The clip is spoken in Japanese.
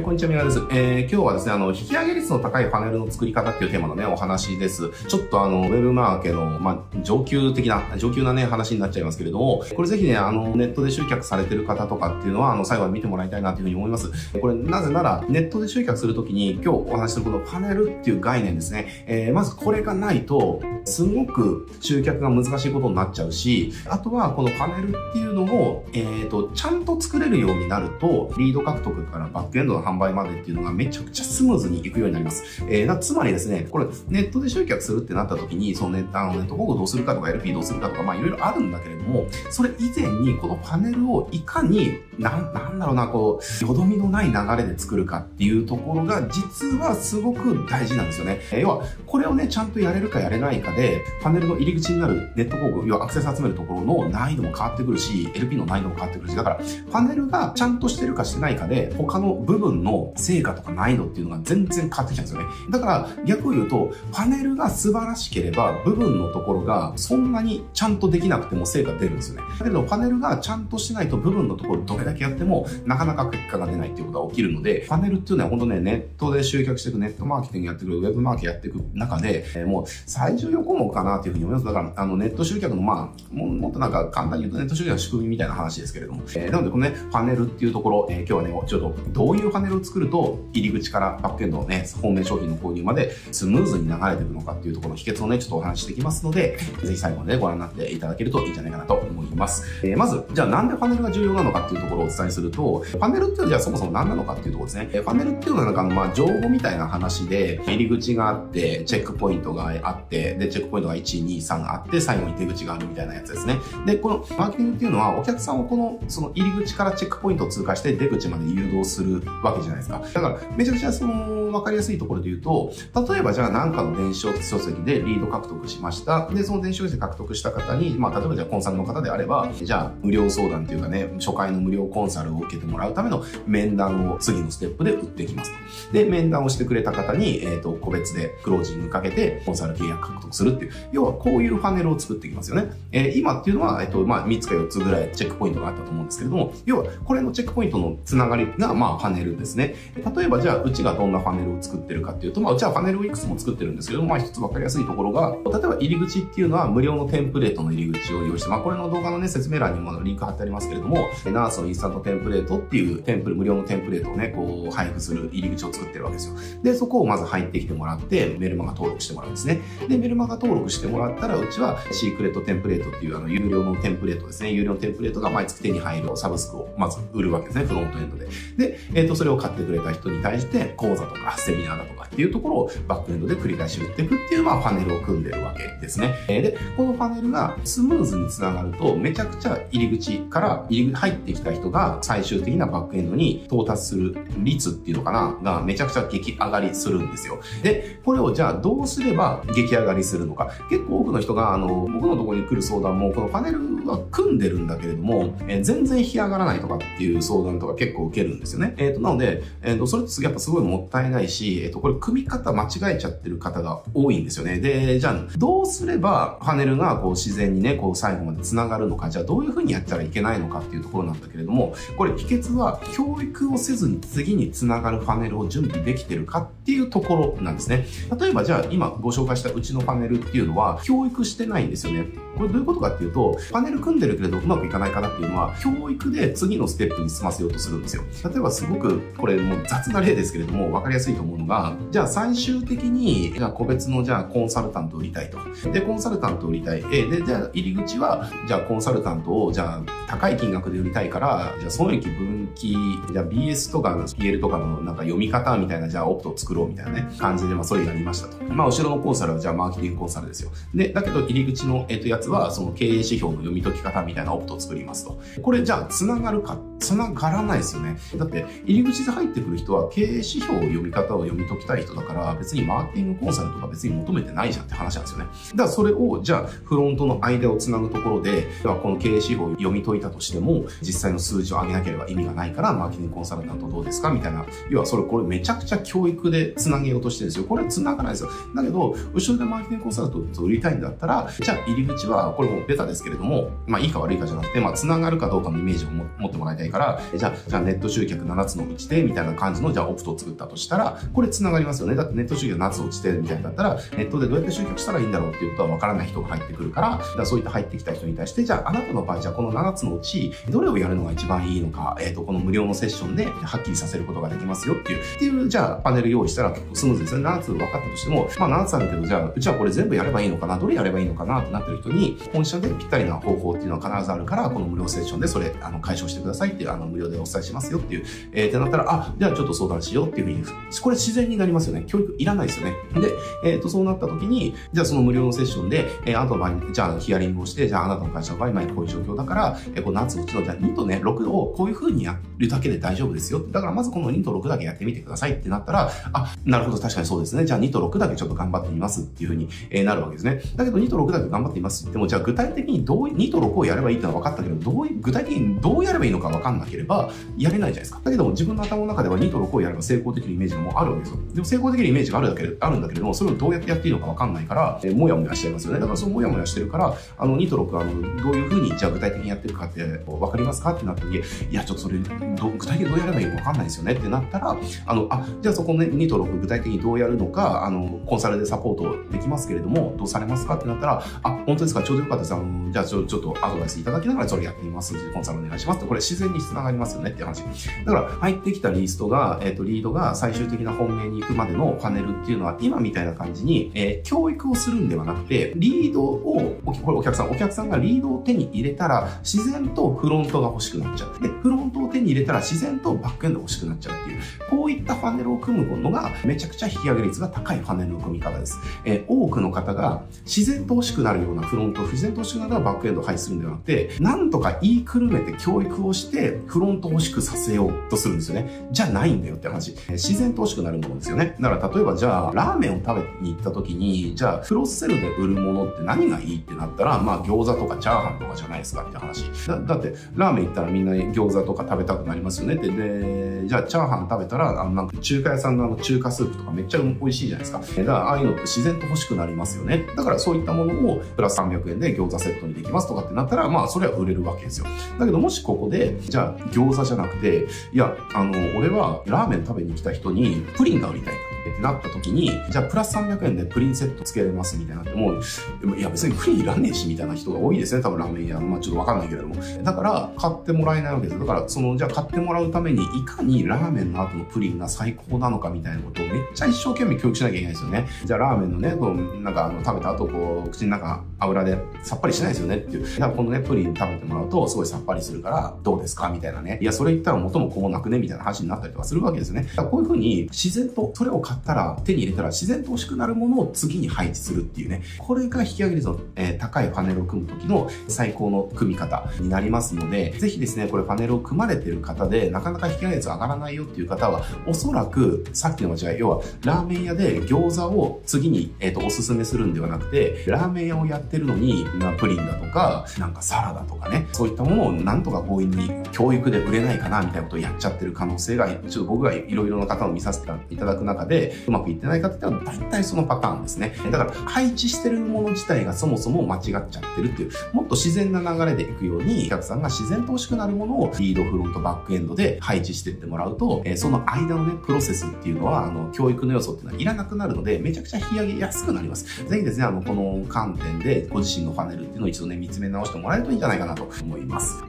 はい、こんにちは、みなです。えー、今日はですね、あの、引き上げ率の高いパネルの作り方っていうテーマのね、お話です。ちょっとあの、ウェブマーケの、まあ、上級的な、上級なね、話になっちゃいますけれども、これぜひね、あの、ネットで集客されてる方とかっていうのは、あの、最後まで見てもらいたいなというふうに思います。これ、なぜなら、ネットで集客するときに、今日お話しするこのパネルっていう概念ですね。えー、まずこれがないと、すごく集客が難しいことになっちゃうし、あとはこのパネルっていうのを、えっ、ー、と、ちゃんと作れるようになると、リード獲得からバックエンドの販売までっていうのがめちゃくちゃスムーズにいくようになります。えー、つまりですね、これネットで集客するってなった時に、そのネット、あのネット広告どうするかとか LP どうするかとか、まあいろいろあるんだけれども、それ以前にこのパネルをいかに、な、なんだろうな、こう、よどみのない流れで作るかっていうところが実はすごく大事なんですよね。えー、要は、これをね、ちゃんとやれるかやれないかで、でパネルの入り口になるネット広告、要はアクセス集めるところの難易度も変わってくるし、LP の難易度も変わってくるし、だから、パネルがちゃんとしてるかしてないかで、他の部分の成果とか難易度っていうのが全然変わってきちゃうんですよね。だから逆を言うと、パネルが素晴らしければ、部分のところがそんなにちゃんとできなくても成果出るんですよね。だけどパネルがちゃんとしないと部分のところどれだけやってもなかなか結果が出ないっていうことが起きるので、パネルっていうのは本当ね、ネットで集客していく、ネットマーケティングやっていく、ウェブマーケやっていく中で、えー、もう最重要項目かなっていうふうに思います。だから、あのネット集客のまあ、もっとなんか簡単に言うとネット集客の仕組みみたいな話ですけれども、えー、なのでこのね、パネルっていうところ、えー、今日はね、ちょっとどういうパネルを作ると入り口からバックエンドのね、方面商品の購入までスムーズに流れていくのかっていうところの秘訣をね、ちょっとお話ししていきますので、ぜひ最後までご覧になっていただけるといいんじゃないかなと思います。えー、まず、じゃあなんでパネルが重要なのかっていうところをお伝えすると、パネルっていうのはじゃあそもそも何なのかっていうところですね。えー、パネルっていうのはなんかまあ、情報みたいな話で、入り口があって、チェックポイントがあって、で、チェックポイントが1、2、3あって、最後に出口があるみたいなやつですね。で、このマーケティングっていうのは、お客さんをこの、その入り口からチェックポイントを通過して出口まで誘導するわけじゃないですか。だから、めちゃくちゃその、わかりやすいところで言うと、例えばじゃあ何かの電子書籍でリード獲得しました。で、その電子書籍獲得した方に、まあ、例えばじゃあコンサルの方であれば、じゃあ無料相談っていうかね、初回の無料コンサルを受けてもらうための面談を次のステップで打ってきます。で、面談をしてくれた方に、えっ、ー、と、個別でクロージングかけてコンサル契約獲得するっていう、要はこういうパネルを作っていきますよね。えー、今っていうのは、えっ、と、まあ、3つか4つぐらいチェックポイントがあったと思うんですけれども、要はこれのチェックポイントのつながりが、まあ、パネルですね。例えばじゃあ、うちがどんなパネルを作ってるかっていうと、まあ、うちはパネルをいくつも作ってるんですけど、まあ、一つわかりやすいところが、例えば入り口っていうのは無料のテンプレートの入り口を用意して、まあ、これの動画のね、説明欄にもリンク貼ってありますけれども、ナースのインスタントテンプレートっていうテンプル、無料のテンプレートをね、こう、配布する入り口を作ってるわけですよ。で、そこをまず入ってきてもらって、メルマガ登録してもらうんですね。で、メルマガ登録してもらったら、うちはシークレットテンプレートっていうあの、有料のテンプレートですね。有料のテンプレートが毎月手に入るサブスクをまず売るわけですね。フロントエンドで。で、えっ、ー、と、それを買ってくれた人に対して、講座とかセミナーだとかっていうところをバックエンドで繰り返し売っていくっていう、まあ、パネルを組んでるわけですね。で、このパネルがスムーズにつながると、めちゃくちゃ入り口から入り入ってきた人が最終的なバックエンドに到達する率っていうのかな、がめちゃくちゃ激上がりするんですよ。で、これをじゃあどうすれば激上がりするるのか。結構多くの人が、あの、僕のところに来る相談も、このパネルは組んでるんだけれども、えー、全然引き上がらないとかっていう相談とか結構受けるんですよね。えっ、ー、と、なので、えっ、ー、と、それってやっぱすごいもったいないし、えっ、と、これ組み方間違えちゃってる方が多いんですよね。で、じゃあ、どうすればパネルがこう自然にね、こう最後まで繋がるのか、じゃあどういうふうにやったらいけないのかっていうところなんだけれども、これ秘訣は教育をせずに次に繋がるパネルを準備できてるかっていうところなんですね。例えばじゃあ今ご紹介したうちのパネルるっていうのは教育してないんですよね。これどういうことかっていうと、パネル組んでるけれどうまくいかないかなっていうのは、教育で次のステップに進ませようとするんですよ。例えばすごく、これもう雑な例ですけれども、わかりやすいと思うのが、じゃあ最終的に、じゃあ個別のじゃあコンサルタント売りたいと。で、コンサルタント売りたい。えで、じゃあ入り口は、じゃあコンサルタントを、じゃあ高い金額で売りたいから、じゃあ損益分岐、じゃあ BS とか PL とかのなんか読み方みたいな、じゃあオプト作ろうみたいなね、感じで、まあそれやりましたと。まあ後ろのコンサルはじゃあマーケティングコンサルですよ。で、だけど入り口の、えっ、と、やつは、その経営指標の読み解き方みたいなオプトを作りますと。これじゃあ繋がるかっ繋がらないですよね。だって入り口で入ってくる人は経営指標を読み方を読み解きたい人だから別にマーケティングコンサルとか別に求めてないじゃんって話なんですよね。だからそれをじゃあフロントの間を繋ぐところで、ではこの経営指標を読み解いたとしても実際の数字を上げなければ意味がないからマーケティングコンサルタントどうですか？みたいな。要はそれこれめちゃくちゃ教育で繋げようとしてるんですよ。これ繋がないですよ。だけど、後ろでマーケティングコンサルタントを売りたいんだったら、じゃあ入り口はこれもベタですけれども、まあいいか悪いかじゃなくて、まあ繋がるかどうかのイメージを持ってもらいたいから、じゃあ、じゃあネット集客7つのうちで、みたいな感じの、じゃあオプトを作ったとしたら、これ繋がりますよね。だってネット集客7つのうちで、みたいだったら、ネットでどうやって集客したらいいんだろうっていうことはわからない人が入ってくるから、だそういった入ってきた人に対して、じゃああなたの場合、じゃあこの7つのうち、どれをやるのが一番いいのか、えっ、ー、と、この無料のセッションではっきりさせることができますよっていう、っていう、じゃあパネル用意したら結構スムーズですね。7つ分かったとしても、まあ7つあるけど、じゃあ、うちはこれ全部やればいいのかな、どれやればいいのかなってなってる人に、本社でぴったりな方法っていうのは必ずあるから、この無料セッションでそれ、あの、解消してくださいいう、あの、無料でお伝えしますよっていう、えー、ってなったら、あ、じゃあちょっと相談しようっていうふうに、これ自然になりますよね。教育いらないですよね。で、えっ、ー、と、そうなった時に、じゃあその無料のセッションで、えー、あなたの場合、じゃあヒアリングをして、じゃああなたの会社の場合、今こういう状況だから、えー、この夏うちの、じゃあ2とね、6をこういうふうにやるだけで大丈夫ですよ。だからまずこの2と6だけやってみてくださいってなったら、あ、なるほど、確かにそうですね。じゃあ2と6だけちょっと頑張ってみますっていうふうに、えー、なるわけですね。だけど2と6だけ頑張っていますって言っても、じゃあ具体的にどう、2と6をやればいいってのは分かったけど、どう具体的にどうやればいいのか分かんななければ、やれないじゃないですか。だけども自分の頭の中では2と6をやれば成功できるイメージもあるわけですよ。でも成功できるイメージがあるだけあるんだけれども、それをどうやってやっていいのか分かんないから、えー、もやもやしちゃいますよね。だからそのもやもやしてるから、あの2と6あの、どういうふうにじゃあ具体的にやってるかって分かりますかってなった時に、いや、ちょっとそれ、ど具体的にどうやればいいのか分かんないですよねってなったら、あの、あ、じゃあそこね、2と6具体的にどうやるのか、あの、コンサルでサポートできますけれども、どうされますかってなったら、あ、本当ですか？ちょうどよかったです。あの、じゃあちょちょっとアドバイスいただきながらそれやってみます。コンサルお願いしますって、これ自然に繋がりますよねって話。だから、入ってきたリストが、えっ、ー、と、リードが最終的な本命に行くまでのパネルっていうのは、今みたいな感じに、えー、教育をするんではなくて、リードを、これお客さん、お客さんがリードを手に入れたら、自然とフロントが欲しくなっちゃう。で、フロントを手に入れたら自然とバックエンド欲しくなっちゃうっていう、こういったパネルを組むのが、めちゃくちゃ引き上げ率が高いパネルの組み方です。えー、多くの方が自然と欲しくなるようなフロント、自然と欲しくなるようなバックエンドを配置するんではなくて、なんとか言いくるめて教育をして、フロント欲しくさせようとするんですよね。じゃないんだよって話。自然と欲しくなるものですよね。だから例えばじゃあ、ラーメンを食べに行った時に、じゃあ、クロスセルで売るものって何がいいってなったら、まあ餃子とかチャーハンとかじゃないですかって話。だだって、ラーメン行ったらみんな餃子とか食べたくなりますよねって。で、じゃあチャーハン食べたら、あのなんか中華屋さんのあの中華スープとかめっちゃ美味しいじゃないですか。だからああいうのって自然と欲しくなりますよね。だからそういったものをプラス300円で餃子セットにできますとかってなったら、まあそれは売れるわけですよ。だけどもしここで、じゃあ餃子じゃなくて、いや、あの、俺はラーメン食べに来た人にプリンが売りたいってなった時に、じゃあプラス300円でプリンセットつけれますみたいなってもう、いや別にプリンいらねえしみたいな人が多いですね、多分ラーメン屋。まあちょっとわかんないけれども。だから買ってもらえないわけです。だからその、じゃあ買ってもらうためにいかにラーメンの後のプリンが最高なのかみたいなことをめっちゃ一生懸命教育しなきゃいけないですよね。じゃあラーメンのね、こう、なんかあの食べた後こう、口の中油でさっぱりしないですよねっていう。だからこのね、プリン食べてもらうとすごいさっぱりするからどうですかみたいなね。いや、それ言ったら元も子もなくねみたいな話になったりとかするわけですよね。だからこういうふうに自然とそれを買ったら手に入れたら自然と欲しくなるものを次に配置するっていうね。これが引き上げ率の、えー、高いパネルを組む時の最高の組み方になりますので、ぜひですね、これパネルを組まれてる方で、なかなか引き上げ率上がらないよっていう方は、おそらくさっきの間違い、要はラーメン屋で餃子を次に、えーと、おすすめするんではなくて、ラーメン屋をやってるのに、まあ、プリンだとか、なんかサラダとかね、そういったものをなんとか強引に教育で売れないかなみたいなことをやっちゃってる可能性が、ちょっと僕がいろいろな方を見させていただく中で、うまくいってない方ってのは大体そのパターンですね。だから配置してるもの自体がそもそも間違っちゃってるっていう、もっと自然な流れでいくように、お客さんが自然と欲しくなるものをリード、フロント、バックエンドで配置してってもらうと、え、その間のね、プロセスっていうのは、あの、教育の要素っていうのはいらなくなるので、めちゃくちゃ引き上げやすくなります。ぜひですね、あの、この観点でご自身のパネルっていうのを一度ね、見つめ直してもらえるといいんじゃないかなと思います。